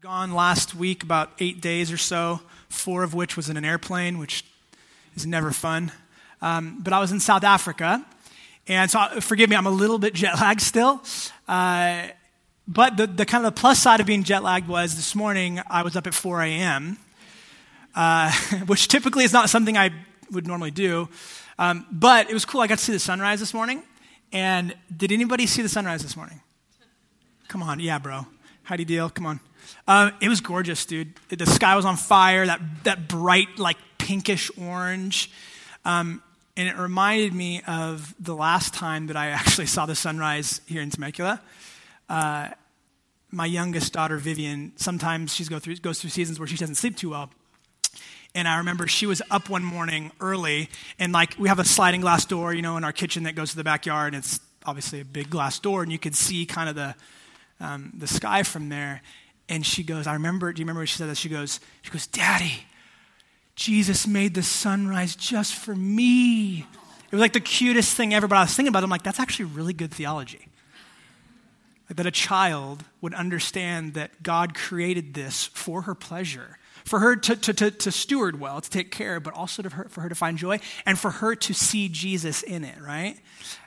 gone last week about eight days or so, four of which was in an airplane, which is never fun. Um, but I was in South Africa, and so uh, forgive me, I'm a little bit jet lagged still. Uh, but the, the kind of the plus side of being jet lagged was this morning I was up at 4 a.m., uh, which typically is not something I would normally do. Um, but it was cool. I got to see the sunrise this morning. And did anybody see the sunrise this morning? Come on, yeah, bro. How do you deal? Come on. Uh, it was gorgeous, dude. The sky was on fire, that, that bright, like pinkish orange. Um, and it reminded me of the last time that I actually saw the sunrise here in Temecula. Uh, my youngest daughter, Vivian, sometimes she go goes through seasons where she doesn't sleep too well. And I remember she was up one morning early, and like we have a sliding glass door, you know, in our kitchen that goes to the backyard. And it's obviously a big glass door, and you could see kind of the, um, the sky from there. And she goes, I remember, do you remember when she said that? She goes, she goes, Daddy, Jesus made the sunrise just for me. It was like the cutest thing ever, but I was thinking about it. I'm like, that's actually really good theology. That a child would understand that God created this for her pleasure, for her to, to, to, to steward well, to take care, but also her, for her to find joy, and for her to see Jesus in it, right?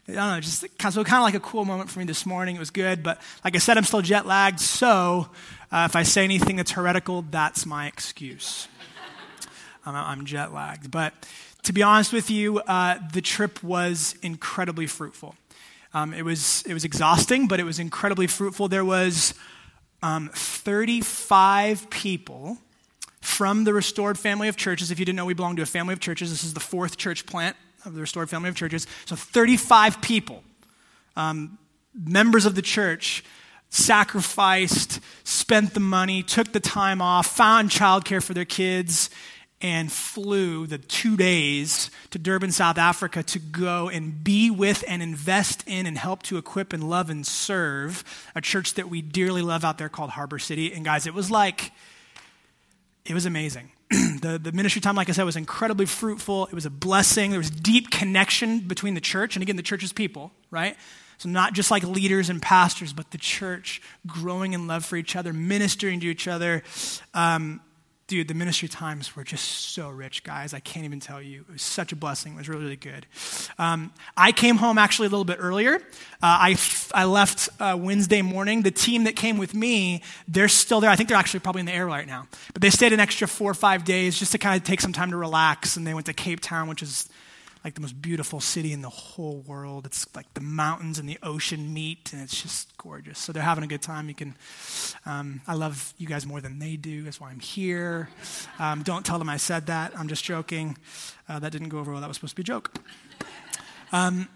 I don't know, just so kind of like a cool moment for me this morning. It was good, but like I said, I'm still jet lagged, so uh, if I say anything that's heretical, that's my excuse. I'm, I'm, jet lagged. But to be honest with you, uh, the trip was incredibly fruitful. Um, it, was, it was exhausting, but it was incredibly fruitful. There was um, 35 people from the restored family of churches. If you didn't know, we belong to a family of churches. This is the fourth church plant of the restored family of churches. So 35 people, um, members of the church, sacrificed, spent the money, took the time off, found childcare for their kids, and flew the two days to Durban, South Africa to go and be with and invest in and help to equip and love and serve a church that we dearly love out there called Harbor City. And guys, it was like, it was amazing. the, the ministry time, like I said, was incredibly fruitful. It was a blessing. There was deep connection between the church and again, the church's people, right? So, not just like leaders and pastors, but the church growing in love for each other, ministering to each other. Um, dude, the ministry times were just so rich, guys. I can't even tell you. It was such a blessing. It was really, really good. Um, I came home actually a little bit earlier. Uh, I, I left uh, Wednesday morning. The team that came with me, they're still there. I think they're actually probably in the air right now. But they stayed an extra four or five days just to kind of take some time to relax. And they went to Cape Town, which is like the most beautiful city in the whole world. It's like the mountains and the ocean meet, and it's just gorgeous. So they're having a good time. You can, um, I love you guys more than they do. That's why I'm here. Um, don't tell them I said that. I'm just joking. Uh, that didn't go over well. That was supposed to be a joke. Um,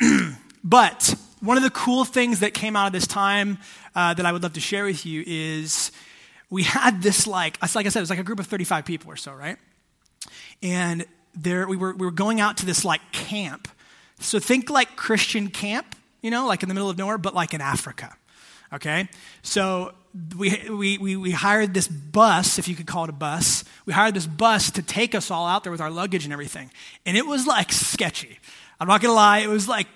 but one of the cool things that came out of this time uh, that I would love to share with you is we had this like, like I said, it was like a group of 35 people or so, right? And there we were, we were going out to this like camp. So think like Christian camp, you know, like in the middle of nowhere, but like in Africa. Okay? So we, we, we, we hired this bus, if you could call it a bus. We hired this bus to take us all out there with our luggage and everything. And it was like sketchy. I'm not to lie. It was like,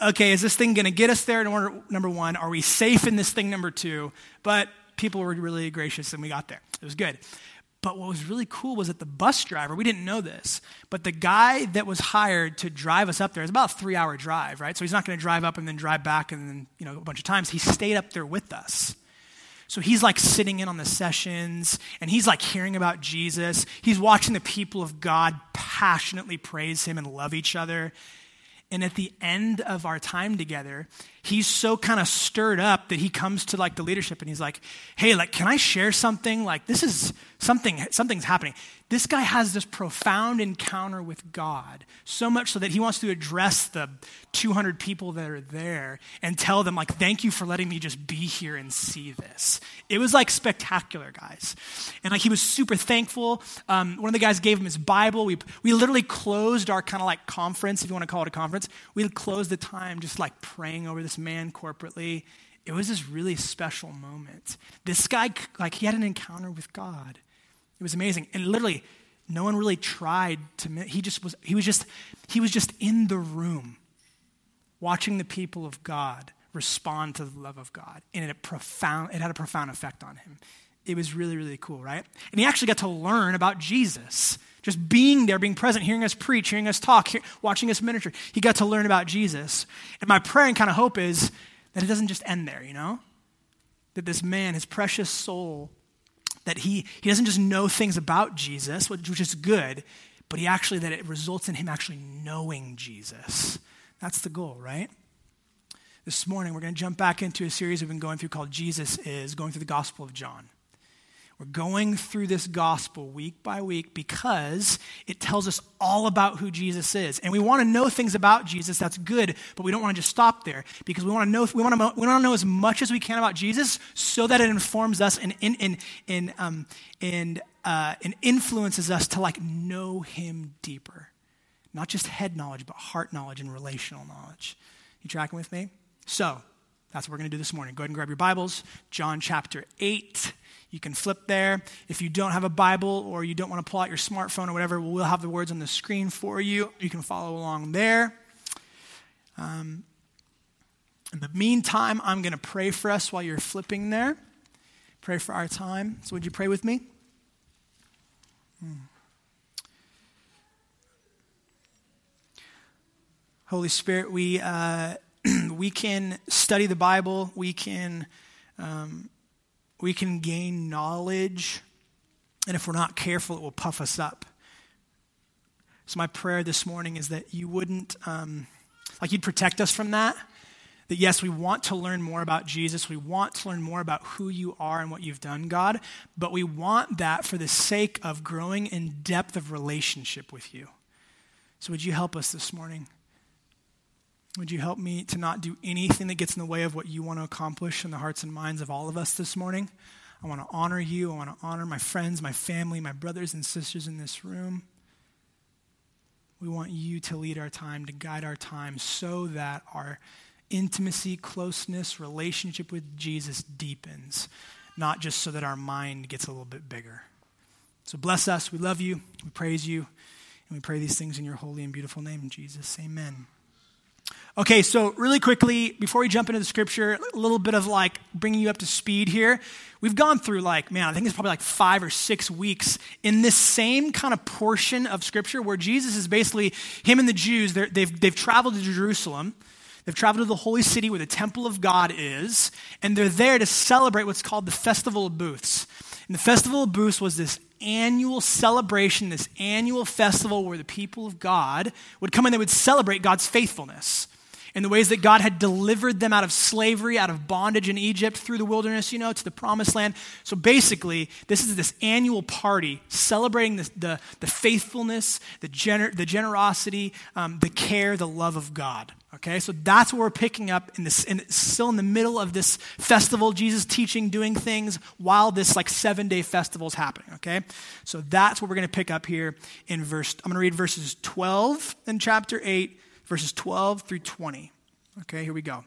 okay, is this thing to get us there? Number one, are we safe in this thing? Number two, but people were really gracious and we got there. It was good. But what was really cool was that the bus driver, we didn't know this, but the guy that was hired to drive us up there, it's about a three hour drive, right? So he's not going to drive up and then drive back and then, you know, a bunch of times. He stayed up there with us. So he's like sitting in on the sessions and he's like hearing about Jesus. He's watching the people of God passionately praise him and love each other. And at the end of our time together, he's so kind of stirred up that he comes to like the leadership and he's like, "Hey, like can I share something? Like this is something something's happening." This guy has this profound encounter with God, so much so that he wants to address the 200 people that are there and tell them, like, thank you for letting me just be here and see this. It was like spectacular, guys. And like he was super thankful. Um, one of the guys gave him his Bible. We, we literally closed our kind of like conference, if you want to call it a conference. We closed the time just like praying over this man corporately. It was this really special moment. This guy, like, he had an encounter with God. It was amazing. And literally, no one really tried to he just was he was just he was just in the room watching the people of God respond to the love of God. And it profound it had a profound effect on him. it was really, really cool, right? And he actually got to learn about Jesus. Just being there, being present, hearing us preach, hearing us talk, hear, watching us minister. He got to learn about Jesus. And my prayer and kind of hope is that it doesn't just end there, you know? That this man, his precious soul, that he, he doesn't just know things about Jesus, which, which is good, but he actually, that it results in him actually knowing Jesus. That's the goal, right? This morning, we're going to jump back into a series we've been going through called Jesus is, going through the Gospel of John. We're going through this gospel week by week because it tells us all about who Jesus is. And we want to know things about Jesus, that's good, but we don't want to just stop there because we want to know, we want to, we want to know as much as we can about Jesus so that it informs us and, and, and, and, um, and, uh, and influences us to like know him deeper. Not just head knowledge, but heart knowledge and relational knowledge. You tracking with me? So, that's what we're going to do this morning. Go ahead and grab your Bibles, John chapter 8. You can flip there. If you don't have a Bible or you don't want to pull out your smartphone or whatever, we'll have the words on the screen for you. You can follow along there. Um, in the meantime, I'm going to pray for us while you're flipping there. Pray for our time. So, would you pray with me? Hmm. Holy Spirit, we, uh, we can study the Bible. We can um, we can gain knowledge, and if we're not careful, it will puff us up. So, my prayer this morning is that you wouldn't, um, like, you'd protect us from that. That yes, we want to learn more about Jesus. We want to learn more about who you are and what you've done, God. But we want that for the sake of growing in depth of relationship with you. So, would you help us this morning? Would you help me to not do anything that gets in the way of what you want to accomplish in the hearts and minds of all of us this morning? I want to honor you. I want to honor my friends, my family, my brothers and sisters in this room. We want you to lead our time, to guide our time, so that our intimacy, closeness, relationship with Jesus deepens, not just so that our mind gets a little bit bigger. So bless us. We love you. We praise you. And we pray these things in your holy and beautiful name, Jesus. Amen. Okay, so really quickly, before we jump into the scripture, a little bit of like bringing you up to speed here. We've gone through like, man, I think it's probably like five or six weeks in this same kind of portion of scripture where Jesus is basically, him and the Jews, they've, they've traveled to Jerusalem. They've traveled to the holy city where the temple of God is, and they're there to celebrate what's called the Festival of Booths. And the Festival of Booths was this annual celebration, this annual festival where the people of God would come and they would celebrate God's faithfulness in the ways that God had delivered them out of slavery, out of bondage in Egypt, through the wilderness, you know, to the promised land. So basically, this is this annual party celebrating the, the, the faithfulness, the, gener- the generosity, um, the care, the love of God. Okay, so that's what we're picking up in this, in, still in the middle of this festival, Jesus teaching, doing things while this like seven day festival is happening. Okay, so that's what we're going to pick up here in verse. I'm going to read verses 12 in chapter 8 verses 12 through 20. Okay, here we go.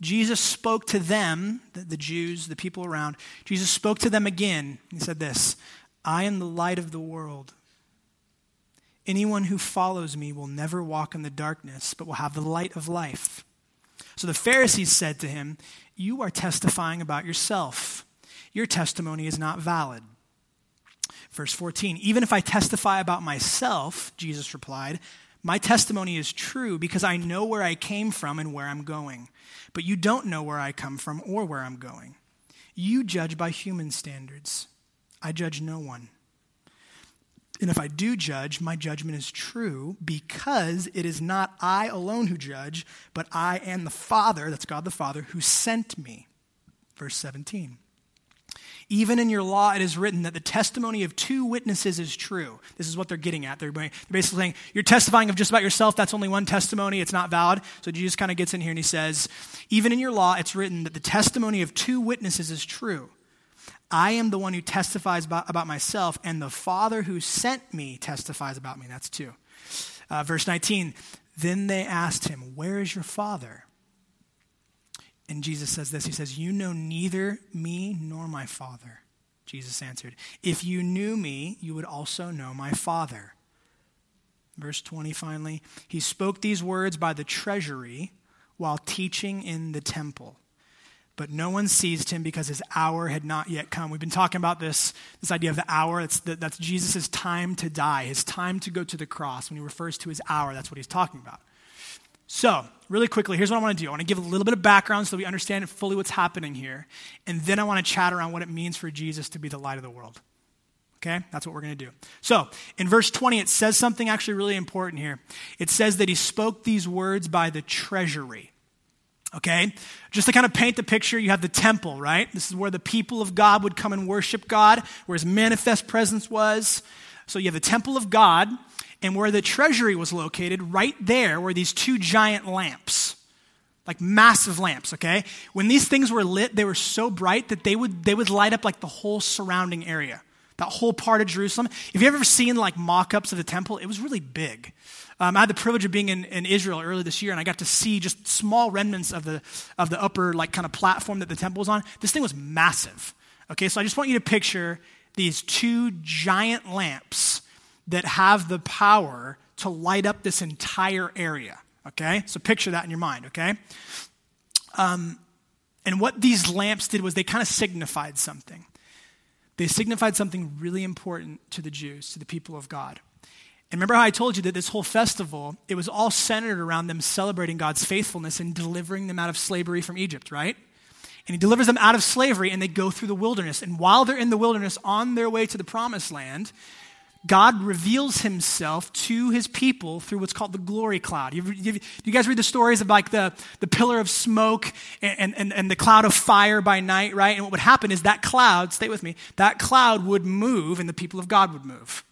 Jesus spoke to them, the, Jews, the people around. Jesus spoke to them again. He said this I am the light of the world. Anyone who follows me will never walk in the darkness, but will have the light of life. So the Pharisees said to him, You are testifying about yourself. Your testimony is not valid. Verse 14, Even if I testify about myself, Jesus replied, my testimony is true because I know where I came from and where I'm going. But you don't know where I come from or where I'm going. You judge by human standards. I judge no one. And if I do judge, my judgment is true because it is not I alone who judge, but I and the Father, that's God the Father, who sent me. Verse 17. Even in your law, it is written that the testimony of two witnesses is true. This is what they're getting at. They're basically saying, You're testifying of just about yourself. That's only one testimony. It's not valid. So Jesus kind of gets in here and he says, Even in your law, it's written that the testimony of two witnesses is true. I am the one who testifies about, myself, and the Father who sent me testifies about me. That's two. Uh, verse 19 Then they asked him, Where is your Father? And Jesus says this He says, You know neither me nor my Father. Jesus answered, If you knew me, you would also know my Father. Verse 20, finally, he spoke these words by the treasury while teaching in the temple. but no one seized him because his hour had not yet come. We've been talking about this, this idea of the hour. That's, the, that's Jesus' time to die, his time to go to the cross. When he refers to his hour, that's what he's talking about. So, really quickly, here's what I want to do I want to give a little bit of background so we understand fully what's happening here. And then I want to chat around what it means for Jesus to be the light of the world. Okay? That's what we're going to do. So, in verse 20, it says something actually really important here. It says that he spoke these words by the treasury. Okay? Just to kind of paint the picture, you have the temple, right? This is where the people of God would come and worship God, where his manifest presence was. So you have the temple of God, and where the treasury was located, right there were these two giant lamps. Like massive lamps, okay? When these things were lit, they were so bright that they would, they would light up like the whole surrounding area, that whole part of Jerusalem. If you've ever seen like mock ups of the temple, it was really big. Um, I had the privilege of being in, in, Israel earlier this year, and I got to see just small remnants of the, of the upper, like, kind of platform that the temple was on. This thing was massive. Okay, so I just want you to picture these two giant lamps that have the power to light up this entire area. Okay, so picture that in your mind, okay? Um, and what these lamps did was they kind of signified something. They signified something really important to the Jews, to the people of God. And remember how I told you that this whole festival, it was all centered around them celebrating God's faithfulness and delivering them out of slavery from Egypt, right? And he delivers them out of slavery and they go through the wilderness. And while they're in the wilderness on their way to the promised land, God reveals himself to his people through what's called the glory cloud. You, you, you guys read the stories of like the, the pillar of smoke and, and, and the cloud of fire by night, right? And what would happen is that cloud, stay with me, that cloud would move and the people of God would move.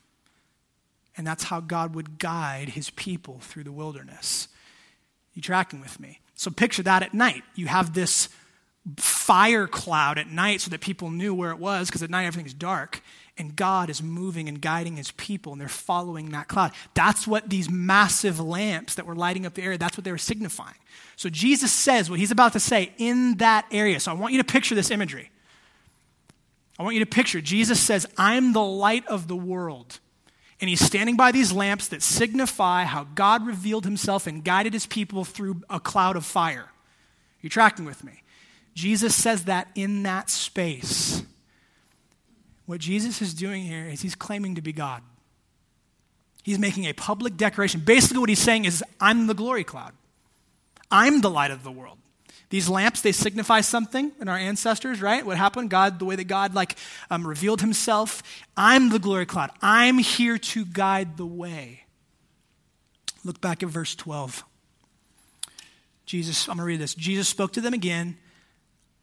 And that's how God would guide his people through the wilderness. You tracking with me? So picture that at night. You have this fire cloud at night so that people knew where it was because at night everything's dark. And God is moving and guiding his people and they're following that cloud. That's what these massive lamps that were lighting up the area, that's what they were signifying. So Jesus says what he's about to say in that area. So I want you to picture this imagery. I want you to picture Jesus says, I'm the light of the world. And he's standing by these lamps that signify how God revealed himself and guided his people through a cloud of fire. You're tracking with me? Jesus says that in that space. What Jesus is doing here is he's claiming to be God. He's making a public declaration. Basically, what he's saying is, I'm the glory cloud. I'm the light of the world. These lamps, they signify something in our ancestors, right? What happened? God, the way that God like um, revealed himself. I'm the glory cloud. I'm here to guide the way. Look back at verse 12. Jesus, I'm going to read this. Jesus spoke to them again.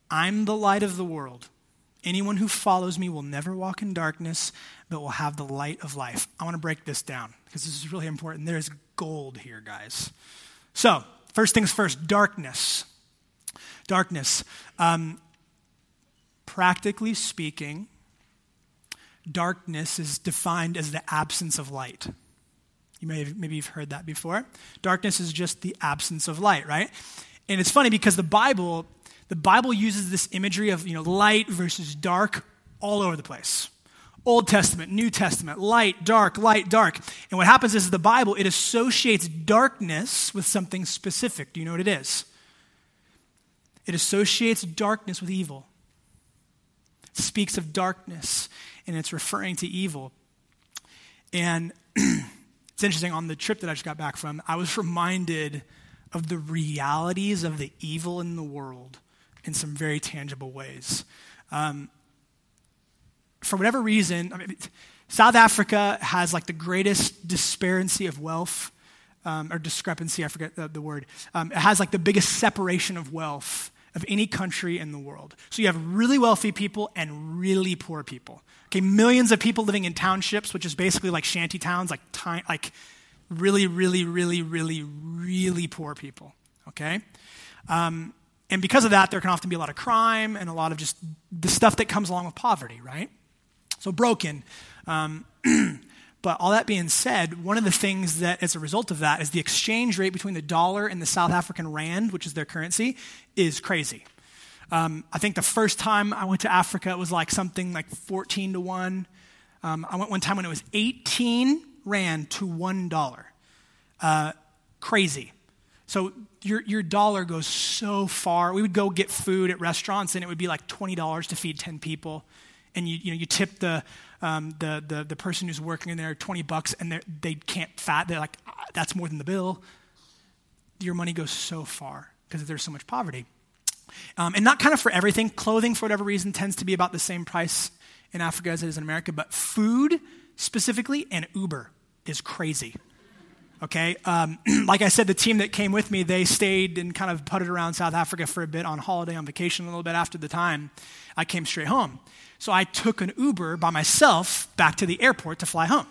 I'm the light of the world. Anyone who follows me will never walk in darkness, but will have the light of life. I want to break this down because this is really important. There's gold here, guys. So, first things first darkness darkness. Um, practically speaking, darkness is defined as the absence of light. You may have, maybe you've heard that before. Darkness is just the absence of light, right? And it's funny because the Bible, the Bible uses this imagery of you know light versus dark all over the place. Old Testament, New Testament, light, dark, light, dark. And what happens is the Bible, it associates darkness with something specific. Do you know what it is? It associates darkness with evil. It speaks of darkness, and it's referring to evil. And it's interesting, on the trip that I just got back from, I was reminded of the realities of the evil in the world in some very tangible ways. Um, for whatever reason, I mean, South Africa has like the greatest disparity of wealth, um, or discrepancy, I forget the, the word. Um, it has like the biggest separation of wealth of any country in the world. So you have really wealthy people and really poor people. Okay, millions of people living in townships, which is basically like shanty towns, like like really, really, really, really, really poor people. Okay, um, and because of that, there can often be a lot of crime and a lot of just the stuff that comes along with poverty, right? So broken. Um, But all that being said, one of the things that, as a result of that, is the exchange rate between the dollar and the South African rand, which is their currency, is crazy. Um, I think the first time I went to Africa, it was like something like 14 to 1. Um, I went one time when it was 18 rand to $1. Uh, crazy. So your, your dollar goes so far. We would go get food at restaurants, and it would be like $20 to feed 10 people. And you, you, know, you tip the, um, the, the, the person who's working in there 20 bucks, and they can't fat. They're like, ah, that's more than the bill. Your money goes so far because there's so much poverty. Um, and not kind of for everything. Clothing, for whatever reason, tends to be about the same price in Africa as it is in America. But food, specifically, and Uber is crazy okay? Um, like I said, the team that came with me, they stayed and kind of putted around South Africa for a bit on holiday, on vacation, a little bit after the time. I came straight home. So I took an Uber by myself back to the airport to fly home.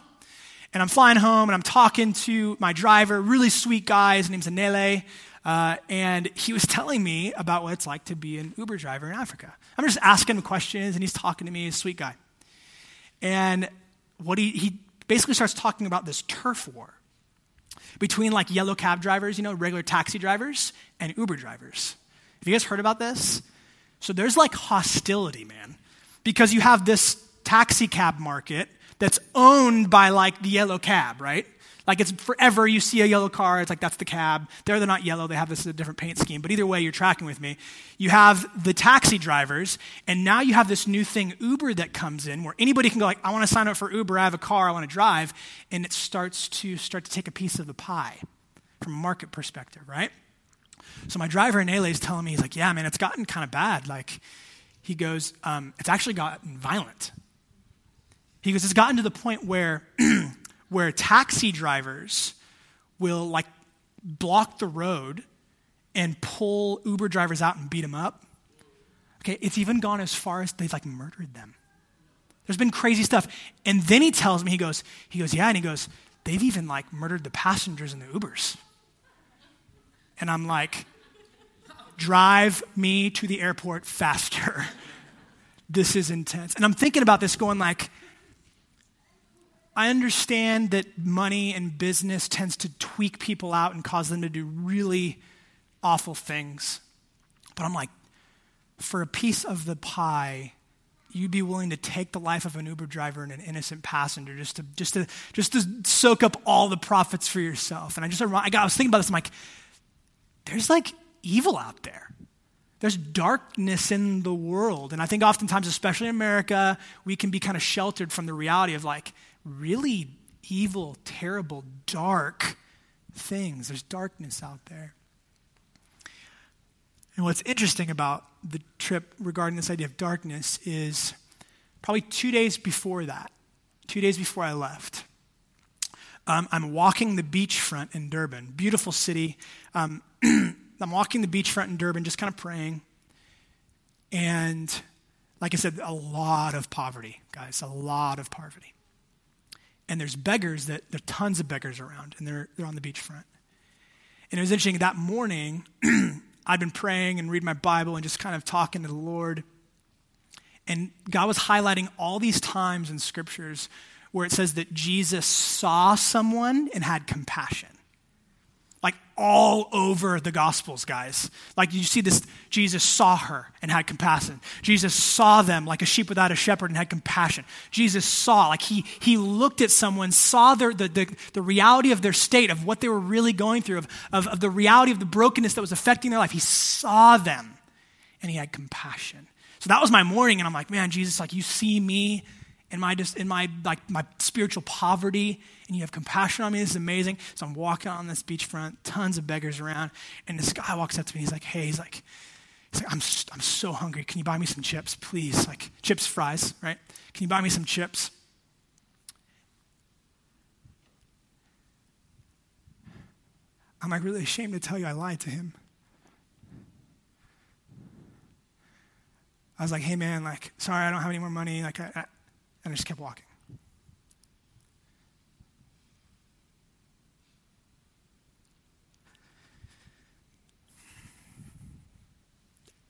And I'm flying home and I'm talking to my driver, really sweet guy. His name's Anele. Uh, and he was telling me about what it's like to be an Uber driver in Africa. I'm just asking him questions and he's talking to me, he's a sweet guy. And what he, he basically starts talking about this turf war between like yellow cab drivers, you know, regular taxi drivers, and Uber drivers. Have you guys heard about this? So there's like hostility, man, because you have this taxi cab market that's owned by like the yellow cab, right? Like it's forever you see a yellow car, it's like that's the cab. There they're not yellow, they have this a different paint scheme. But either way, you're tracking with me. You have the taxi drivers, and now you have this new thing, Uber, that comes in where anybody can go like, I want to sign up for Uber, I have a car, I want to drive, and it starts to start to take a piece of the pie from a market perspective, right? So my driver Anele is telling me, he's like, yeah, man, it's gotten kind of bad. Like, he goes, um, it's actually gotten violent. He goes, it's gotten to the point where where taxi drivers will like block the road and pull Uber drivers out and beat them up. Okay, it's even gone as far as they've like murdered them. There's been crazy stuff. And then he tells me, he goes, he goes, yeah, and he goes, they've even like murdered the passengers in the Ubers. And I'm like, drive me to the airport faster. this is intense. And I'm thinking about this going like, I understand that money and business tends to tweak people out and cause them to do really awful things. But I'm like, for a piece of the pie, you'd be willing to take the life of an Uber driver and an innocent passenger just to just to just to soak up all the profits for yourself. And I just I, got, I was thinking about this. I'm like, there's like evil out there. There's darkness in the world. And I think oftentimes, especially in America, we can be kind of sheltered from the reality of like, really evil, terrible, dark things. There's darkness out there. And what's interesting about the trip regarding this idea of darkness is probably two days before that, two days before I left, um, I'm walking the beachfront in Durban, beautiful city. Um, I'm walking the beachfront in Durban, just kind of praying. And like I said, a lot of poverty, guys, a lot of poverty and there's beggars that there are tons of beggars around and they're, they're on the beachfront. And it was interesting that morning i'd been praying and reading my bible and just kind of talking to the lord. And god was highlighting all these times in scriptures where it says that jesus saw someone and had compassion like all over the gospels guys. Like you see this jesus saw her and had compassion. Jesus saw them like a sheep without a shepherd and had compassion. Jesus saw like he he looked at someone saw their, the, the, the reality of their state of what they were really going through of, of, of the reality of the brokenness that was affecting their life. He saw them and he had compassion. So that was my morning and i'm like man jesus like you see me in my, in my, like, my spiritual poverty, and you have compassion on me. This is amazing. So I'm walking on this beachfront, tons of beggars around, and this guy walks up to me. He's like, hey, he's like, he's like I'm, I'm so hungry. Can you buy me some chips, please? Like, chips, fries, right? Can you buy me some chips? I'm like really ashamed to tell you I lied to him. I was like, hey man, like, sorry, I don't have any more money. Like, I, and I just kept walking.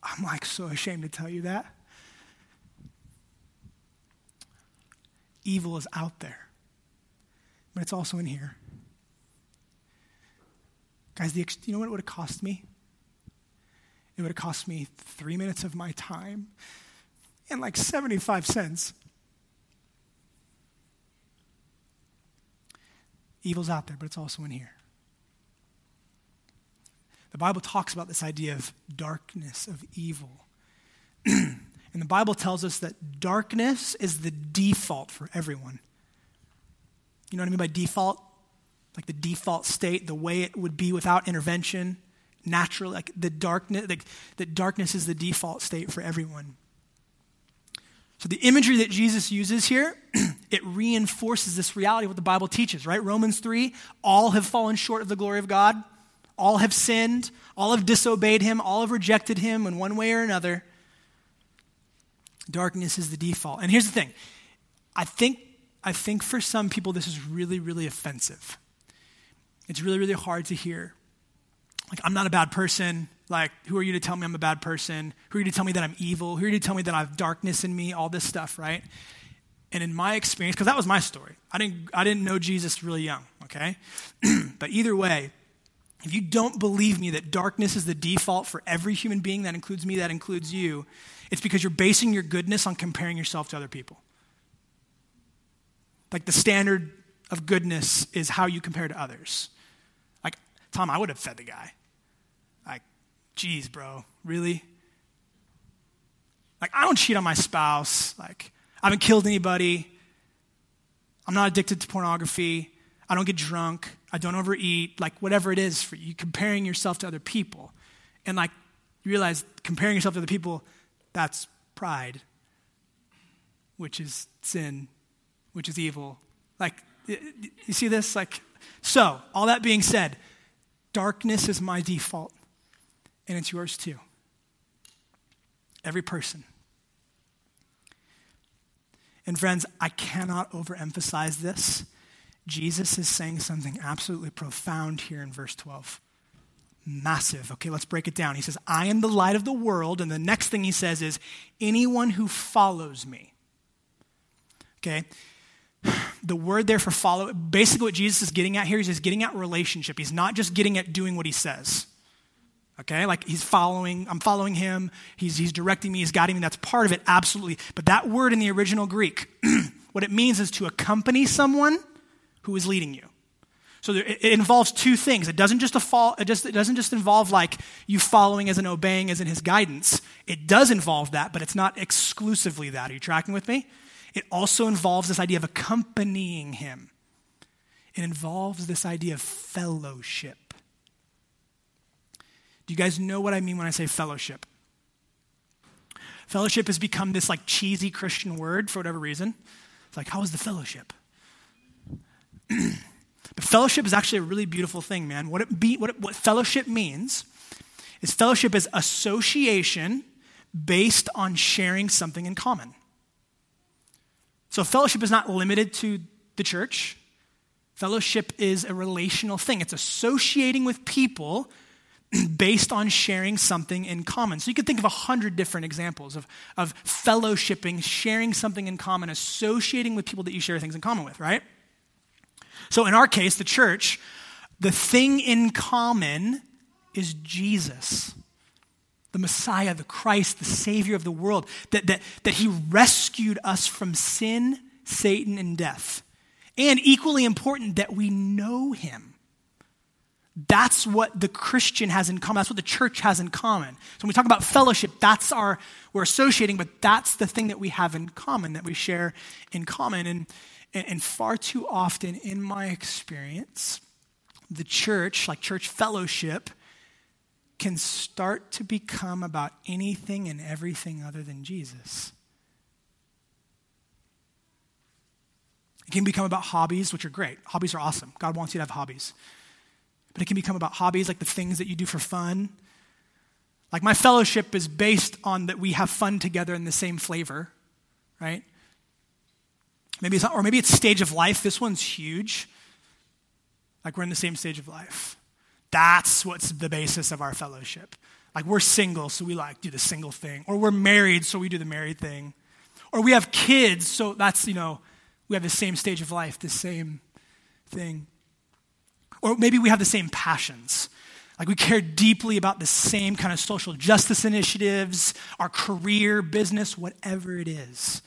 I'm like so ashamed to tell you that. Evil is out there, but it's also in here. Guys, the, you know what it would have cost me? It would have cost me three minutes of my time and like 75 cents Evil's out there, but it's also in here. the Bible talks about this idea of darkness, of evil. and the Bible tells us that darkness is the default for everyone. You know what I mean by default? Like the default state, the way it would be without intervention, natural, like the darkness, like the darkness is the default state for everyone. So the imagery that Jesus uses here, it reinforces this reality of what the Bible teaches, right? Romans 3, all have fallen short of the glory of God. All have sinned, all have disobeyed him, all have rejected him in one way or another. Darkness is the default. And here's the thing. I think I think for some people this is really really offensive. It's really really hard to hear. Like I'm not a bad person. Like, who are you to tell me I'm a bad person? Who are you to tell me that I'm evil? Who are you to tell me that I have darkness in me? All this stuff, right? And in my experience, because that was my story, I didn't, I didn't know Jesus really young, okay? but either way, if you don't believe me that darkness is the default for every human being, that includes me, that includes you, it's because you're basing your goodness on comparing yourself to other people. Like the standard of goodness is how you compare to others. Like, Tom, I would have fed the guy. Like, geez, bro, really? Like, I don't cheat on my spouse. Like, I haven't killed anybody. I'm not addicted to pornography. I don't get drunk. I don't overeat. Like, whatever it is for you, comparing yourself to other people. And, like, you realize comparing yourself to other people, that's pride, which is sin, which is evil. Like, you see this? Like, so, all that being said, darkness is my default and it's yours too. Every person. And friends, I cannot overemphasize this. Jesus is saying something absolutely profound here in verse 12. Massive. Okay, let's break it down. He says, I am the light of the world. And the next thing he says is, anyone who follows me. Okay, the word there for follow, basically what Jesus is getting at here is he's getting at relationship. He's not just getting at doing what he says. Okay, like he's following, I'm following him, he's, he's directing me, he's guiding me. That's part of it, absolutely. But that word in the original Greek, what it means is to accompany someone who is leading you. So there, it, involves two things. It doesn't just, fall, it, just, it doesn't just involve like you following as in obeying as in his guidance. It does involve that, but it's not exclusively that. Are you tracking with me? It also involves this idea of accompanying him. It involves this idea of fellowship. Do you guys know what I mean when I say fellowship? Fellowship has become this like cheesy Christian word for whatever reason. It's like, how is the fellowship? but fellowship is actually a really beautiful thing, man. What, it be, what, it, what fellowship means is fellowship is association based on sharing something in common. So fellowship is not limited to the church. Fellowship is a relational thing. It's associating with people based on sharing something in common. So you could think of a hundred different examples of, of fellowshipping, sharing something in common, associating with people that you share things in common with, right? So in our case, the church, the thing in common is Jesus, the Messiah, the Christ, the Savior of the world, that, that, that He rescued us from sin, Satan, and death. And equally important, that we know Him. That's what the Christian has in common. That's what the church has in common. So when we talk about fellowship, that's our, we're associating, but that's the thing that we have in common, that we share in common. And, and far too often, in my experience, the church, like church fellowship, can start to become about anything and everything other than Jesus. It can become about hobbies, which are great. Hobbies are awesome. God wants you to have hobbies but it can become about hobbies, like the things that you do for fun. Like my fellowship is based on that we have fun together in the same flavor, right? Maybe it's not, or maybe it's stage of life. This one's huge. Like we're in the same stage of life. That's what's the basis of our fellowship. Like we're single, so we like do the single thing. Or we're married, so we do the married thing. Or we have kids, so that's, you know, we have the same stage of life, the same thing. Or maybe we have the same passions. Like we care deeply about the same kind of social justice initiatives, our career, business, whatever it is.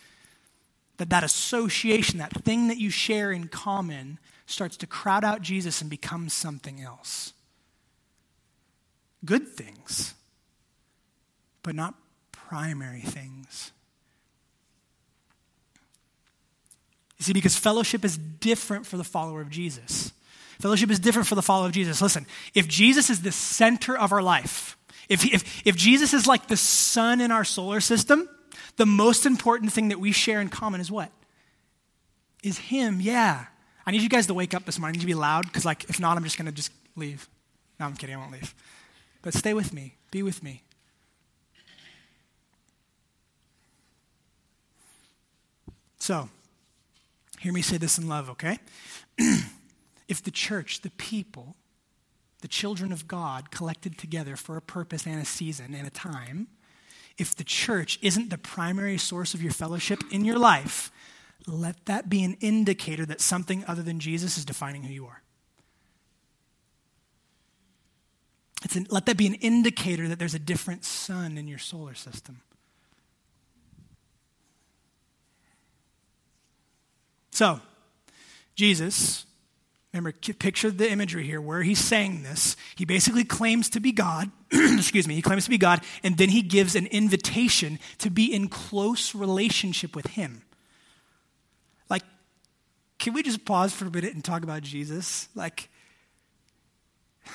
That that association, that thing that you share in common starts to crowd out Jesus and become something else. good things, but not primary things. You see, because fellowship is different for the follower of Jesus. Fellowship is different for the follower of Jesus. Listen, if Jesus is the center of our life, if, if, if Jesus is like the sun in our solar system, the most important thing that we share in common is what? Is Him, yeah. I need you guys to wake up this morning. I need you to be loud, because like, if not, I'm just going to just leave. No, I'm kidding, I won't leave. But stay with me. Be with me. So, hear me say this in love, okay? if the church, the people, the children of God collected together for a purpose and a season and a time, if the church isn't the primary source of your fellowship in your life, let that be an indicator that something other than Jesus is defining who you are. An, let that be an indicator that there's a different sun in your solar system. So, Jesus, remember, picture the imagery here where he's saying this. He basically claims to be God. excuse me, he claims to be God, and then he gives an invitation to be in close relationship with him. Like, can we just pause for a minute and talk about Jesus? Like,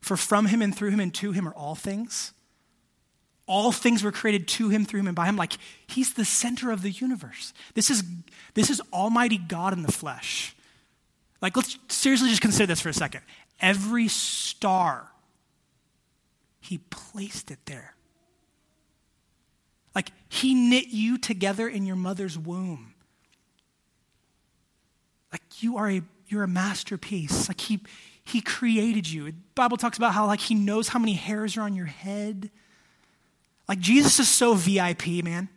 for from him and through him and to him are all things. All things were created to him, through him, and by him. Like he's the center of the universe. This is, this is Almighty God in the flesh. Like, let's seriously just consider this for a second. Every star, he placed it there. Like, he knit you together in your mother's womb. Like, you are a, you're a masterpiece. Like, he, he created you. The Bible talks about how, like, he knows how many hairs are on your head. Like Jesus is so VIP, man.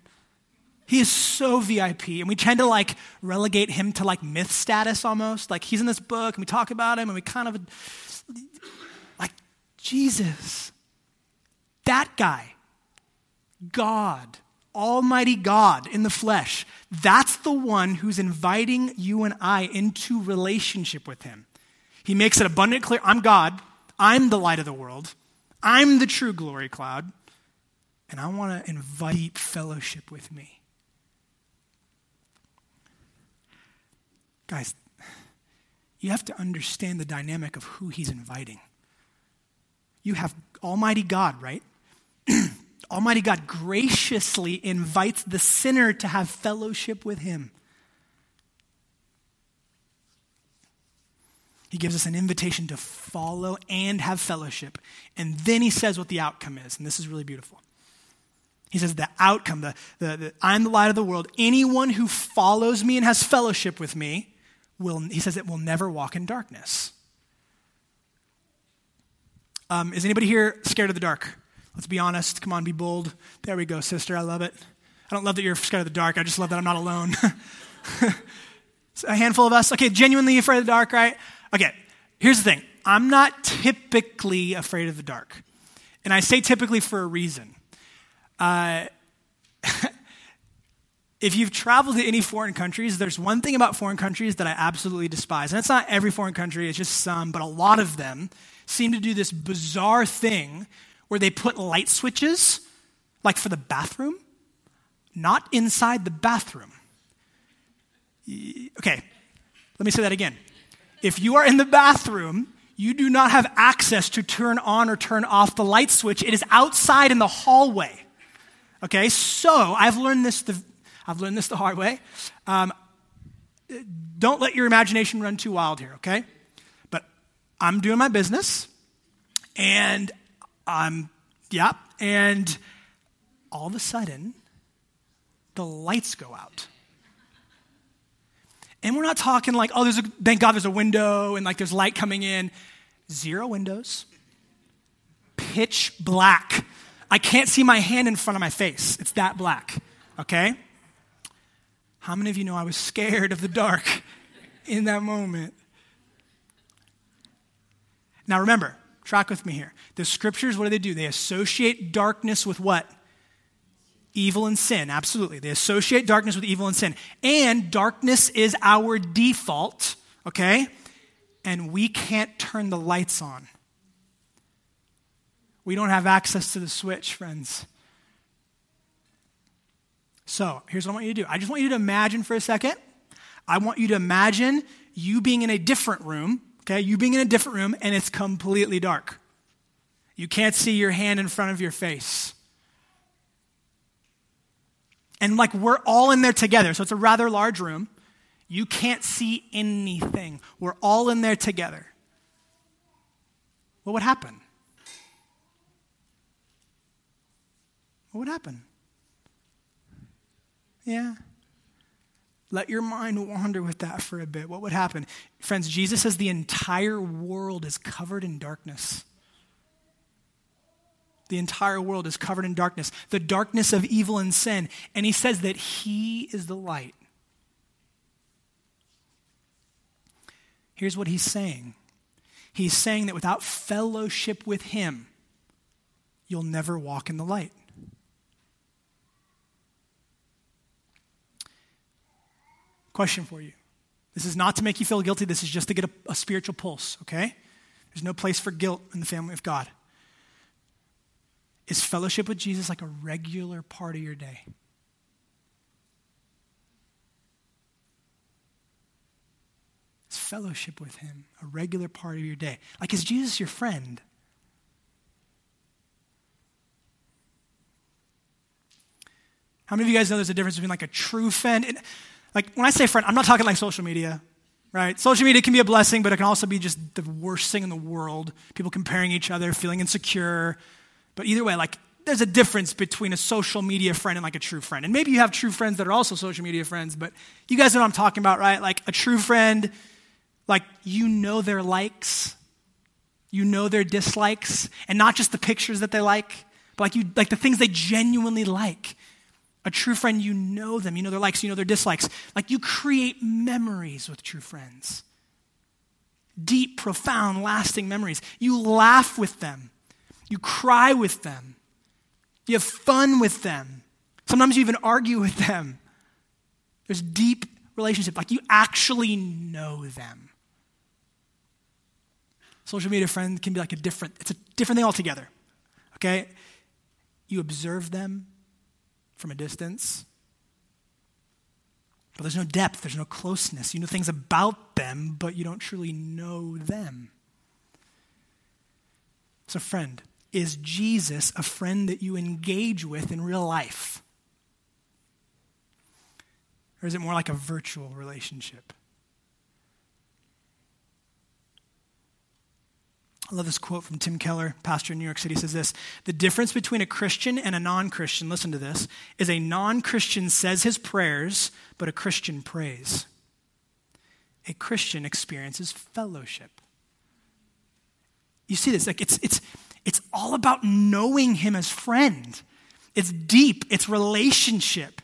He is so VIP. And we tend to like relegate him to like myth status almost. Like he's in this book and we talk about him and we kind of like Jesus. That guy, God, Almighty God in the flesh, that's the one who's inviting you and I into relationship with him. He makes it abundant clear I'm God, I'm the light of the world, I'm the true glory cloud and I want to invite fellowship with me. Guys, you have to understand the dynamic of who he's inviting. You have Almighty God, right? Almighty God graciously invites the sinner to have fellowship with him. He gives us an invitation to follow and have fellowship. And then he says what the outcome is. And this is really beautiful. He says, the outcome, the, the, the, I'm the light of the world. Anyone who follows me and has fellowship with me will, he says, it will never walk in darkness. Um, is anybody here scared of the dark? Let's be honest. Come on, be bold. There we go, sister. I love it. I don't love that you're scared of the dark. I just love that I'm not alone. a handful of us. Okay, genuinely afraid of the dark, right? Okay, here's the thing I'm not typically afraid of the dark. And I say typically for a reason. Uh, if you've traveled to any foreign countries, there's one thing about foreign countries that I absolutely despise. And it's not every foreign country, it's just some, but a lot of them seem to do this bizarre thing where they put light switches, like for the bathroom, not inside the bathroom. Okay, let me say that again. If you are in the bathroom, you do not have access to turn on or turn off the light switch. It is outside in the hallway. Okay, so I've learned this the, I've learned this the hard way. Um, don't let your imagination run too wild here, okay? But I'm doing my business, and I'm, yeah, and all of a sudden, the lights go out. And we're not talking like, oh, there's a, thank God there's a window and like there's light coming in. Zero windows, pitch black. I can't see my hand in front of my face. It's that black, okay? How many of you know I was scared of the dark in that moment? Now remember, track with me here. The scriptures, what do they do? They associate darkness with what? Evil and sin, absolutely. They associate darkness with evil and sin. And darkness is our default, okay? And we can't turn the lights on We don't have access to the switch, friends. So here's what I want you to do I just want you to imagine for a second. I want you to imagine you being in a different room, okay? You being in a different room and it's completely dark. You can't see your hand in front of your face. And like we're all in there together, so it's a rather large room. You can't see anything. We're all in there together. What would happen? What would happen? Yeah. Let your mind wander with that for a bit. What would happen? Friends, Jesus says the entire world is covered in darkness. The entire world is covered in darkness, the darkness of evil and sin. And he says that he is the light. Here's what he's saying He's saying that without fellowship with him, you'll never walk in the light. Question for you. This is not to make you feel guilty, this is just to get a, a spiritual pulse, okay? There's no place for guilt in the family of God. Is fellowship with Jesus like a regular part of your day? Is fellowship with Him a regular part of your day? Like, is Jesus your friend? How many of you guys know there's a difference between like a true friend and like, when I say friend, I'm not talking like social media, right? Social media can be a blessing, but it can also be just the worst thing in the world. People comparing each other, feeling insecure. But either way, like, there's a difference between a social media friend and like a true friend. And maybe you have true friends that are also social media friends, but you guys know what I'm talking about, right? Like, a true friend, like, you know their likes, you know their dislikes, and not just the pictures that they like, but like, you, like the things they genuinely like. A true friend, you know them, you know their likes, you know their dislikes. Like you create memories with true friends. Deep, profound, lasting memories. You laugh with them, you cry with them, you have fun with them. Sometimes you even argue with them. There's deep relationship, like you actually know them. Social media friend can be like a different, it's a different thing altogether. Okay? You observe them, from a distance. But there's no depth, there's no closeness. You know things about them, but you don't truly know them. So, friend, is Jesus a friend that you engage with in real life? Or is it more like a virtual relationship? I love this quote from Tim Keller, pastor in New York City, says this The difference between a Christian and a non Christian, listen to this, is a non Christian says his prayers, but a Christian prays. A Christian experiences fellowship. You see this, like it's, it's, it's all about knowing him as friend. It's deep, it's relationship.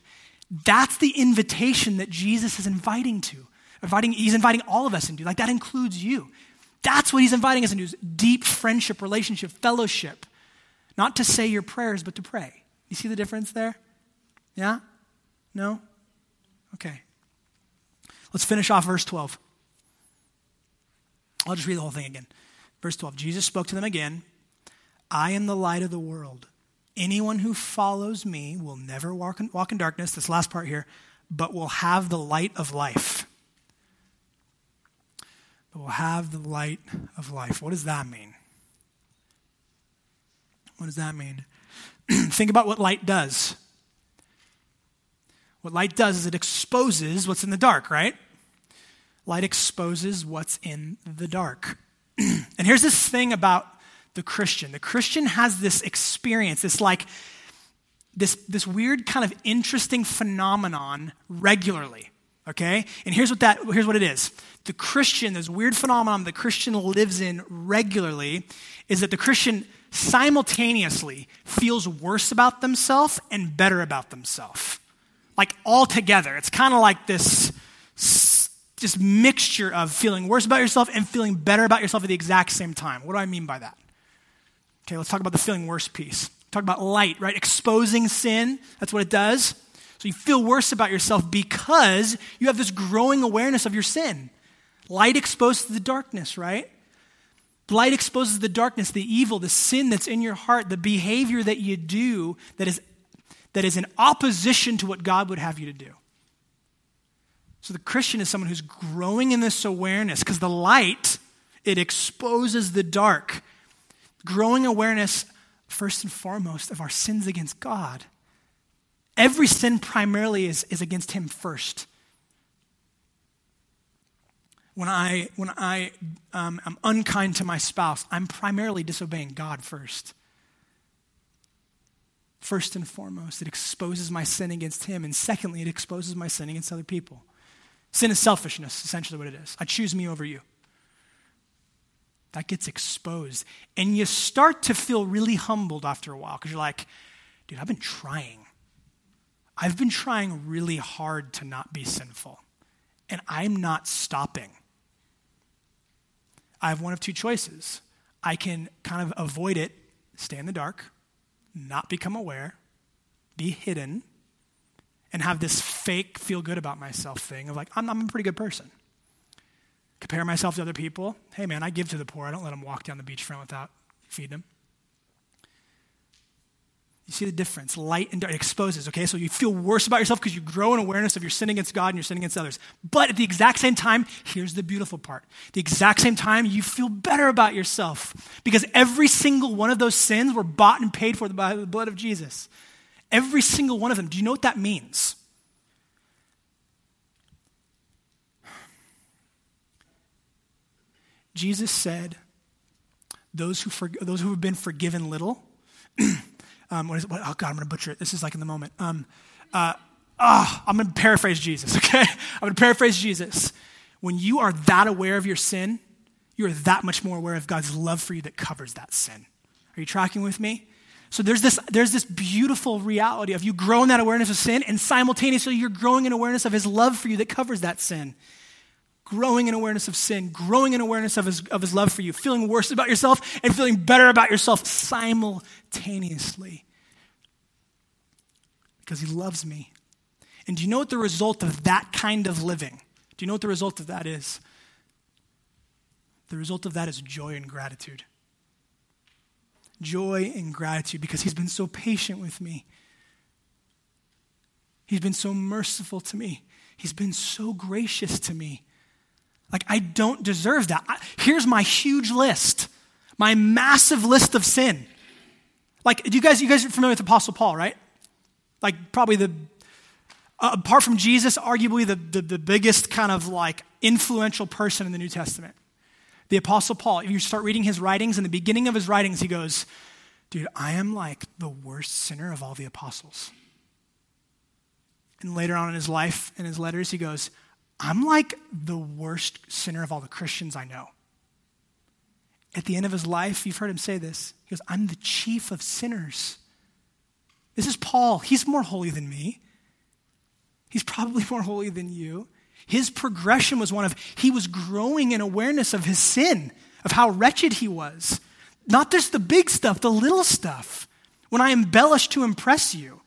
That's the invitation that Jesus is inviting to. Inviting, he's inviting all of us into. Like that includes you. That's what he's inviting us into is deep friendship, relationship, fellowship. Not to say your prayers, but to pray. You see the difference there? Yeah? No? Okay. Let's finish off verse 12. I'll just read the whole thing again. Verse 12 Jesus spoke to them again I am the light of the world. Anyone who follows me will never walk in, walk in darkness, this last part here, but will have the light of life will have the light of life. What does that mean? What does that mean? Think about what light does. What light does is it exposes what's in the dark, right? Light exposes what's in the dark. and here's this thing about the Christian the Christian has this experience, this like, this, this weird kind of interesting phenomenon regularly okay? And here's what that here's what it is. The Christian, this weird phenomenon the Christian lives in regularly is that the Christian simultaneously feels worse about themselves and better about themselves. Like all together. It's kind of like this just mixture of feeling worse about yourself and feeling better about yourself at the exact same time. What do I mean by that? Okay, let's talk about the feeling worse piece. Talk about light, right? Exposing sin. That's what it does. So you feel worse about yourself because you have this growing awareness of your sin. Light exposed to the darkness, right? Light exposes the darkness, the evil, the sin that's in your heart, the behavior that you do that is, that is in opposition to what God would have you to do. So the Christian is someone who's growing in this awareness because the light, it exposes the dark. Growing awareness, first and foremost, of our sins against God. Every sin primarily is, is against Him first when I, when I um, am unkind to my spouse, I'm primarily disobeying God first. First and foremost, it exposes my sin against Him. And secondly, it exposes my sin against other people. Sin is selfishness, essentially what it is. I choose me over you. That gets exposed. And you start to feel really humbled after a while because you're like, dude, I've been trying. I've been trying really hard to not be sinful, and I'm not stopping. I have one of two choices. I can kind of avoid it, stay in the dark, not become aware, be hidden, and have this fake feel good about myself thing of like, I'm, I'm a pretty good person. Compare myself to other people. Hey, man, I give to the poor. I don't let them walk down the beachfront without feeding them. You see the difference. Light and dark exposes, okay? So you feel worse about yourself because you grow in awareness of your sin against God and your sin against others. But at the exact same time, here's the beautiful part. The exact same time, you feel better about yourself because every single one of those sins were bought and paid for by the blood of Jesus. Every single one of them. Do you know what that means? Jesus said, those who, for, those who have been forgiven little, um, what is it? What, oh, God, I'm going to butcher it. This is like in the moment. Um, uh, oh, I'm going to paraphrase Jesus, okay? I'm going to paraphrase Jesus. When you are that aware of your sin, you are that much more aware of God's love for you that covers that sin. Are you tracking with me? So there's this, there's this beautiful reality of you growing that awareness of sin, and simultaneously you're growing in awareness of his love for you that covers that sin. Growing in awareness of sin, growing in awareness of his, of his love for you, feeling worse about yourself and feeling better about yourself simultaneously. Because he loves me. And do you know what the result of that kind of living? Do you know what the result of that is? The result of that is joy and gratitude joy and gratitude because He's been so patient with me. He's been so merciful to me. He's been so gracious to me. Like, I don't deserve that. I, here's my huge list, my massive list of sin. Like, you guys, you guys are familiar with Apostle Paul, right? Like, probably the, uh, apart from Jesus, arguably the, the, the biggest kind of like influential person in the New Testament the Apostle Paul, if you start reading his writings, in the beginning of his writings, he goes, Dude, I am like the worst sinner of all the apostles. And later on in his life, in his letters, he goes, I'm like the worst sinner of all the Christians I know. At the end of his life, you've heard him say this. He goes, I'm the chief of sinners. This is Paul. He's more holy than me. He's probably more holy than you. His progression was one of he was growing in awareness of his sin, of how wretched he was. Not just the big stuff, the little stuff. When I embellish to impress you,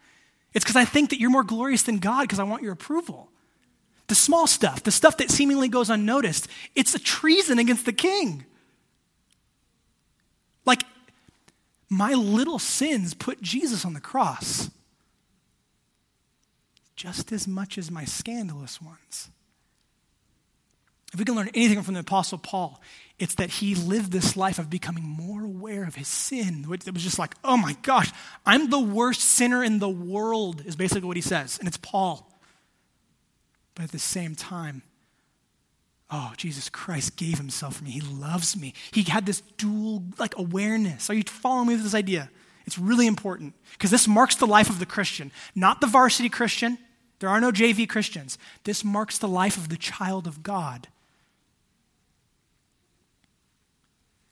it's because I think that you're more glorious than God because I want your approval. The small stuff, the stuff that seemingly goes unnoticed, it's a treason against the king. Like, my little sins put Jesus on the cross just as much as my scandalous ones. If we can learn anything from the Apostle Paul, it's that he lived this life of becoming more aware of his sin. It was just like, oh my gosh, I'm the worst sinner in the world, is basically what he says. And it's Paul. But at the same time, oh, Jesus Christ gave himself for me. He loves me. He had this dual like awareness. Are you following me with this idea? It's really important because this marks the life of the Christian, not the varsity Christian. There are no JV Christians. This marks the life of the child of God.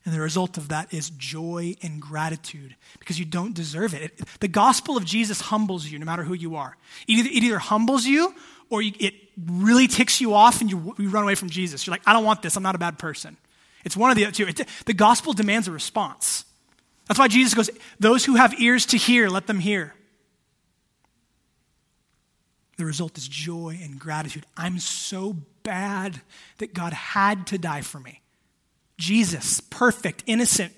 And the result of that is joy and gratitude because you don't deserve it. it the gospel of Jesus humbles you no matter who you are. It either, it either humbles you or you, it really ticks you off and you, you, run away from Jesus. You're like, I don't want this. I'm not a bad person. It's one of the two. It, the gospel demands a response. That's why Jesus goes, Those who have ears to hear, let them hear. The result is joy and gratitude. I'm so bad that God had to die for me. Jesus, perfect, innocent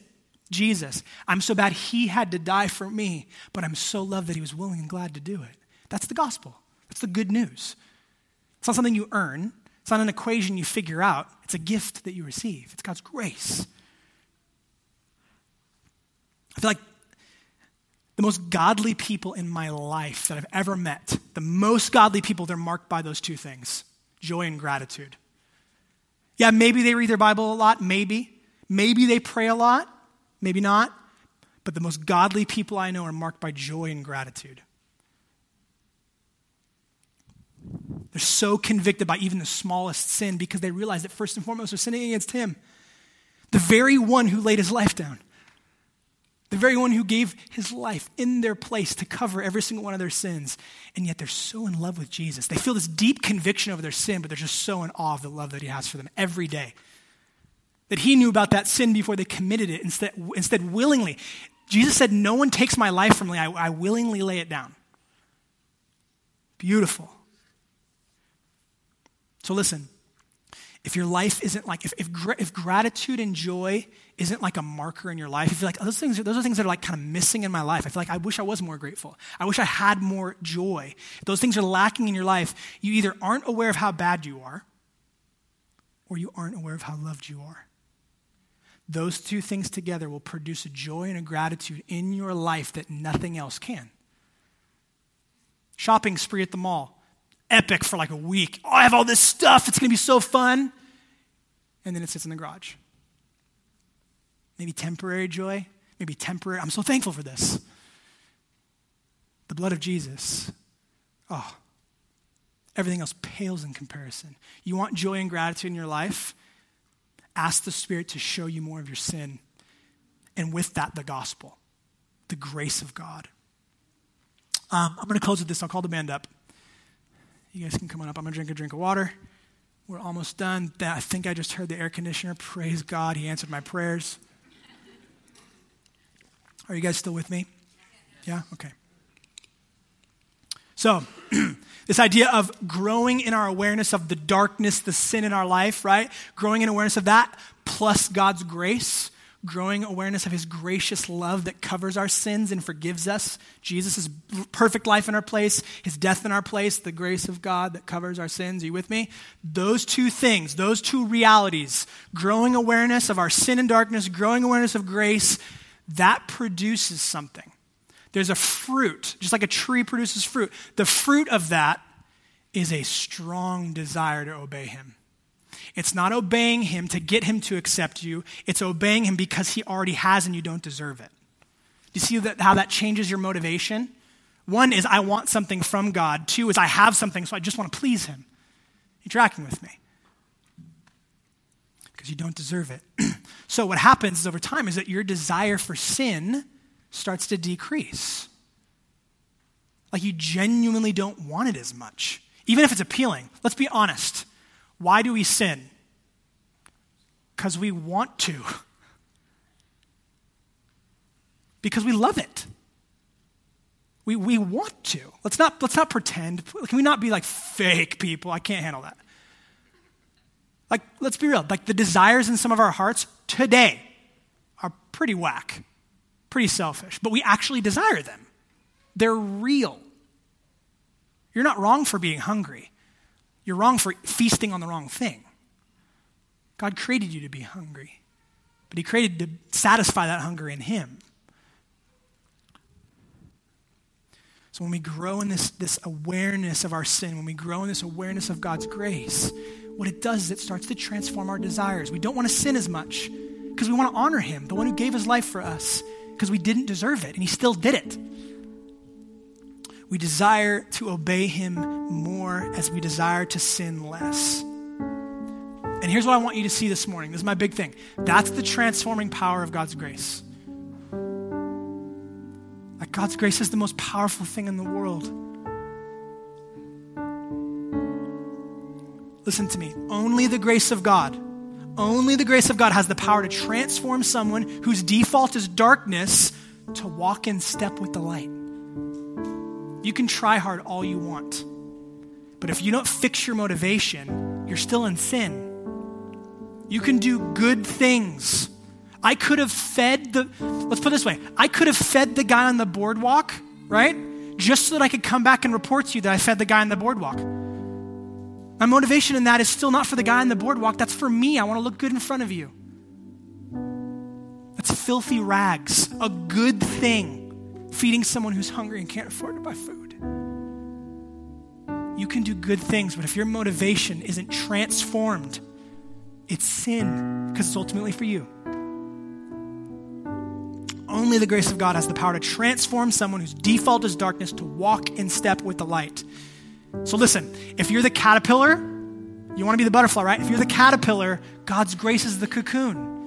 Jesus. I'm so bad he had to die for me, but I'm so loved that he was willing and glad to do it. That's the gospel. That's the good news. It's not something you earn, it's not an equation you figure out. It's a gift that you receive. It's God's grace. I feel like the most godly people in my life that I've ever met, the most godly people, they're marked by those two things joy and gratitude. Yeah, maybe they read their Bible a lot, maybe. Maybe they pray a lot, maybe not. But the most godly people I know are marked by joy and gratitude. They're so convicted by even the smallest sin because they realize that first and foremost they're sinning against Him, the very one who laid His life down the very one who gave his life in their place to cover every single one of their sins. And yet they're so in love with Jesus. They feel this deep conviction over their sin, but they're just so in awe of the love that he has for them every day. That he knew about that sin before they committed it, instead, instead willingly. Jesus said, No one takes my life from me, I, I willingly lay it down. Beautiful. So listen, if your life isn't like, if, if, if gratitude and joy isn't like a marker in your life, if you're like, oh, those, things, those are things that are like kind of missing in my life, I feel like I wish I was more grateful. I wish I had more joy. If those things are lacking in your life, you either aren't aware of how bad you are or you aren't aware of how loved you are. Those two things together will produce a joy and a gratitude in your life that nothing else can. Shopping spree at the mall epic for like a week. Oh, I have all this stuff. It's going to be so fun. And then it sits in the garage. Maybe temporary joy, maybe temporary. I'm so thankful for this. The blood of Jesus. Oh, everything else pales in comparison. You want joy and gratitude in your life? Ask the Spirit to show you more of your sin. And with that, the gospel, the grace of God. Um, I'm going to close with this. I'll call the band up. You guys can come on up. I'm going to drink a drink of water. We're almost done. I think I just heard the air conditioner. Praise God. He answered my prayers. Are you guys still with me? Yeah? Okay. So, this idea of growing in our awareness of the darkness, the sin in our life, right? Growing in awareness of that, plus God's grace growing awareness of his gracious love that covers our sins and forgives us. Jesus' perfect life in our place, his death in our place, the grace of God that covers our sins. Are you with me? Those two things, those two realities, growing awareness of our sin and darkness, growing awareness of grace, that produces something. There's a fruit, just like a tree produces fruit. The fruit of that is a strong desire to obey him. It's not obeying him to get him to accept you, it's obeying him because he already has and you don't deserve it. Do you see that, how that changes your motivation? One is I want something from God. Two is I have something, so I just want to please him. You're tracking with me. Because you don't deserve it. so what happens over time is that your desire for sin starts to decrease. Like you genuinely don't want it as much, even if it's appealing. Let's be honest. Why do we sin? Because we want to. Because we love it. We, we want to. Let's not, let's not pretend. Can we not be like fake people? I can't handle that. Like, let's be real. Like, the desires in some of our hearts today are pretty whack, pretty selfish, but we actually desire them. They're real. You're not wrong for being hungry. You're wrong for feasting on the wrong thing. God created you to be hungry, but He created to satisfy that hunger in Him. So when we grow in this, this awareness of our sin, when we grow in this awareness of God's grace, what it does is it starts to transform our desires. We don't want to sin as much because we want to honor Him, the one who gave His life for us, because we didn't deserve it, and He still did it. We desire to obey him more as we desire to sin less. And here's what I want you to see this morning. This is my big thing. That's the transforming power of God's grace. Like God's grace is the most powerful thing in the world. Listen to me. Only the grace of God, only the grace of God has the power to transform someone whose default is darkness to walk in step with the light. You can try hard all you want. But if you don't fix your motivation, you're still in sin. You can do good things. I could have fed the, let's put this way I could have fed the guy on the boardwalk, right? Just so that I could come back and report to you that I fed the guy on the boardwalk. My motivation in that is still not for the guy on the boardwalk, that's for me. I want to look good in front of you. That's filthy rags, a good thing, feeding someone who's hungry and can't afford to buy food. You can do good things, but if your motivation isn't transformed, it's sin because it's ultimately for you. Only the grace of God has the power to transform someone whose default is darkness to walk in step with the light. So listen, if you're the caterpillar, you want to be the butterfly, right? If you're the caterpillar, God's grace is the cocoon.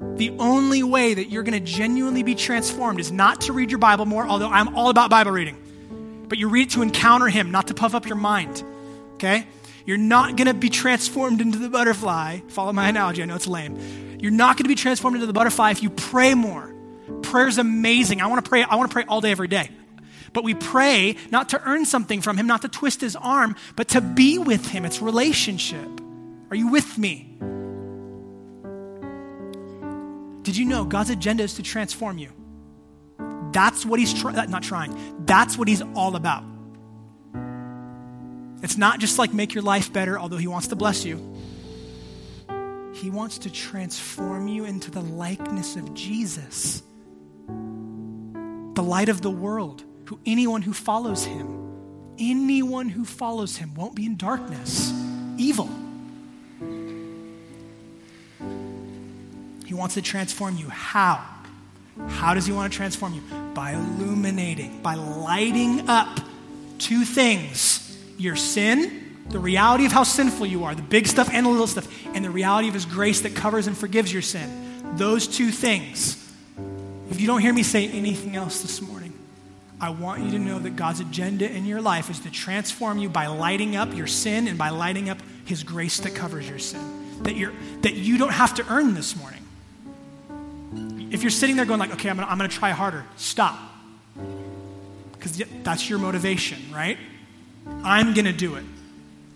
The only way that you're going to genuinely be transformed is not to read your Bible more, although I'm all about Bible reading. But you read it to encounter Him, not to puff up your mind. Okay? You're not going to be transformed into the butterfly. Follow my analogy, I know it's lame. You're not going to be transformed into the butterfly if you pray more. Prayer's amazing. I want to pray I want to pray all day every day. But we pray not to earn something from him, not to twist his arm, but to be with him. It's relationship. Are you with me? Did you know God's agenda is to transform you? That's what he's not trying. That's what he's all about. It's not just like make your life better, although he wants to bless you. He wants to transform you into the likeness of Jesus, the light of the world who anyone who follows him, anyone who follows him won't be in darkness, evil. He wants to transform you. How? How does he want to transform you? By illuminating, by lighting up two things your sin, the reality of how sinful you are, the big stuff and the little stuff, and the reality of his grace that covers and forgives your sin. Those two things. If you don't hear me say anything else this morning, I want you to know that God's agenda in your life is to transform you by lighting up your sin and by lighting up his grace that covers your sin. That, you're, that you don't have to earn this morning. If you're sitting there going like, okay, I'm gonna, I'm gonna try harder, stop. Because that's your motivation, right? I'm gonna do it.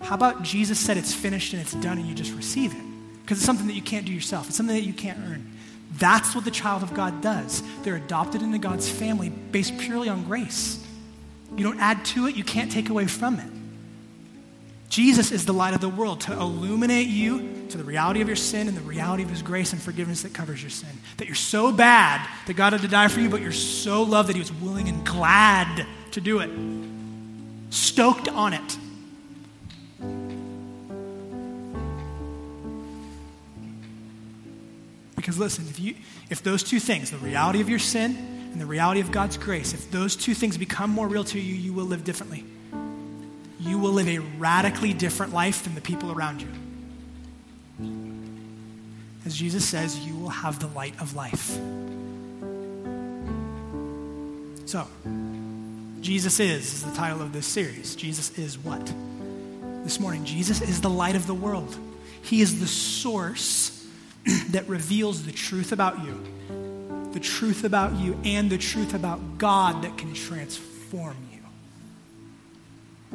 How about Jesus said it's finished and it's done and you just receive it? Because it's something that you can't do yourself. It's something that you can't earn. That's what the child of God does. They're adopted into God's family based purely on grace. You don't add to it, you can't take away from it. Jesus is the light of the world to illuminate you to the reality of your sin and the reality of his grace and forgiveness that covers your sin. That you're so bad that God had to die for you, but you're so loved that he was willing and glad to do it. Stoked on it. Because listen, if, you, if those two things, the reality of your sin and the reality of God's grace, if those two things become more real to you, you will live differently. You will live a radically different life than the people around you. As Jesus says, you will have the light of life. So, Jesus is, is the title of this series. Jesus is what? This morning, Jesus is the light of the world. He is the source that reveals the truth about you, the truth about you, and the truth about God that can transform you.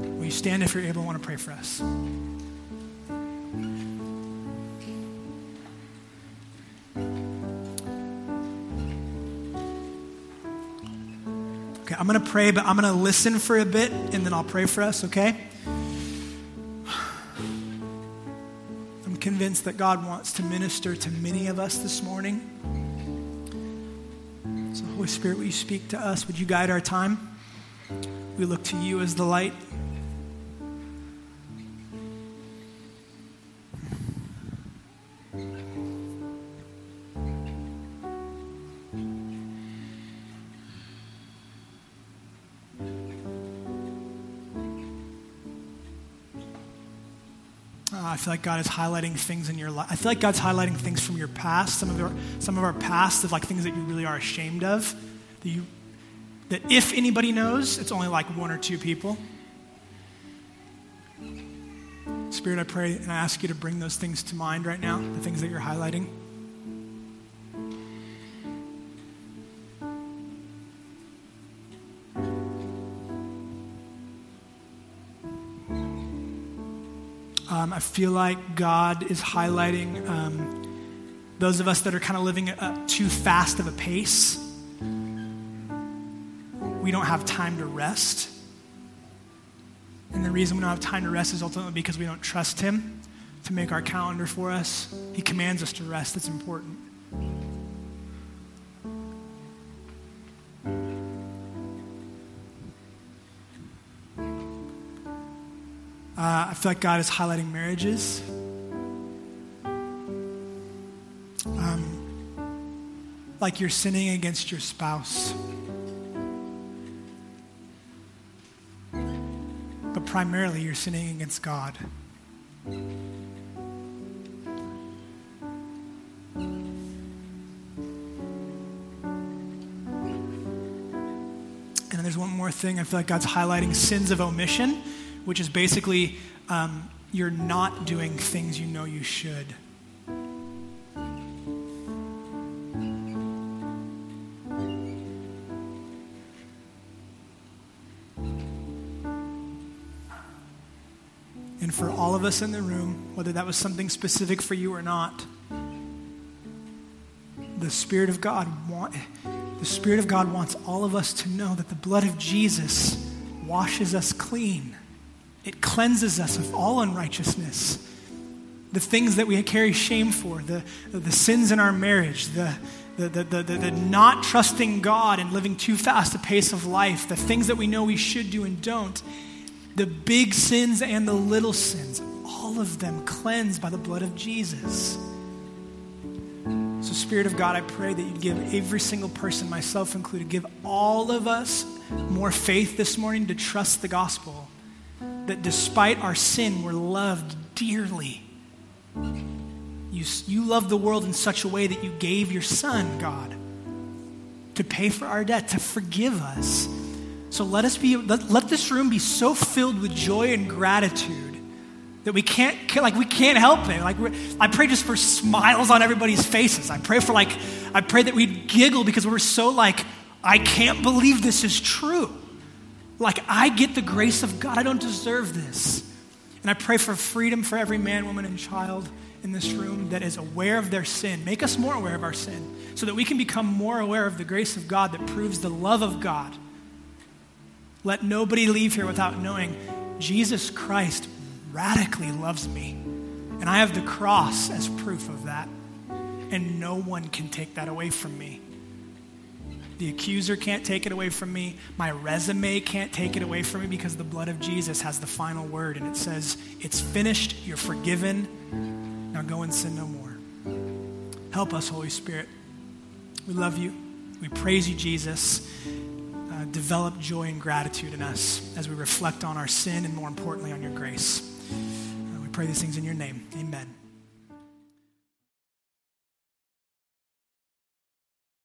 Will you stand if you're able? I want to pray for us. Okay, I'm going to pray, but I'm going to listen for a bit and then I'll pray for us, okay? I'm convinced that God wants to minister to many of us this morning. So, Holy Spirit, will you speak to us? Would you guide our time? We look to you as the light. Feel like God is highlighting things in your life. I feel like God's highlighting things from your past, some of our, some of our past of like things that you really are ashamed of. That you that if anybody knows, it's only like one or two people. Spirit, I pray and I ask you to bring those things to mind right now, the things that you're highlighting. I feel like God is highlighting um, those of us that are kind of living at too fast of a pace. We don't have time to rest. And the reason we don't have time to rest is ultimately because we don't trust Him to make our calendar for us. He commands us to rest, that's important. I feel like God is highlighting marriages. Um, like you're sinning against your spouse. But primarily, you're sinning against God. And there's one more thing I feel like God's highlighting sins of omission which is basically um, you're not doing things you know you should. And for all of us in the room, whether that was something specific for you or not, the Spirit of God want, the Spirit of God wants all of us to know that the blood of Jesus washes us clean. It cleanses us of all unrighteousness. The things that we carry shame for, the, the sins in our marriage, the, the, the, the, the, not trusting God and living too fast a pace of life, the things that we know we should do and don't, the big sins and the little sins, all of them cleansed by the blood of Jesus. So, Spirit of God, I pray that you'd give every single person, myself included, give all of us more faith this morning to trust the gospel that despite our sin, we're loved dearly. You, you love the world in such a way that you gave your son, God, to pay for our debt, to forgive us. So let us be, let, let this room be so filled with joy and gratitude that we can't, like, we can't help it. Like, I pray just for smiles on everybody's faces. I pray for, like, I pray that we'd giggle because we're so, like, I can't believe this is true. Like, I get the grace of God. I don't deserve this. And I pray for freedom for every man, woman, and child in this room that is aware of their sin. Make us more aware of our sin so that we can become more aware of the grace of God that proves the love of God. Let nobody leave here without knowing Jesus Christ radically loves me. And I have the cross as proof of that. And no one can take that away from me. The accuser can't take it away from me. My resume can't take it away from me because the blood of Jesus has the final word and it says, It's finished, you're forgiven. Now go and sin no more. Help us, Holy Spirit. We love you. We praise you, Jesus. Uh, develop joy and gratitude in us as we reflect on our sin and, more importantly, on your grace. Uh, we pray these things in your name. Amen.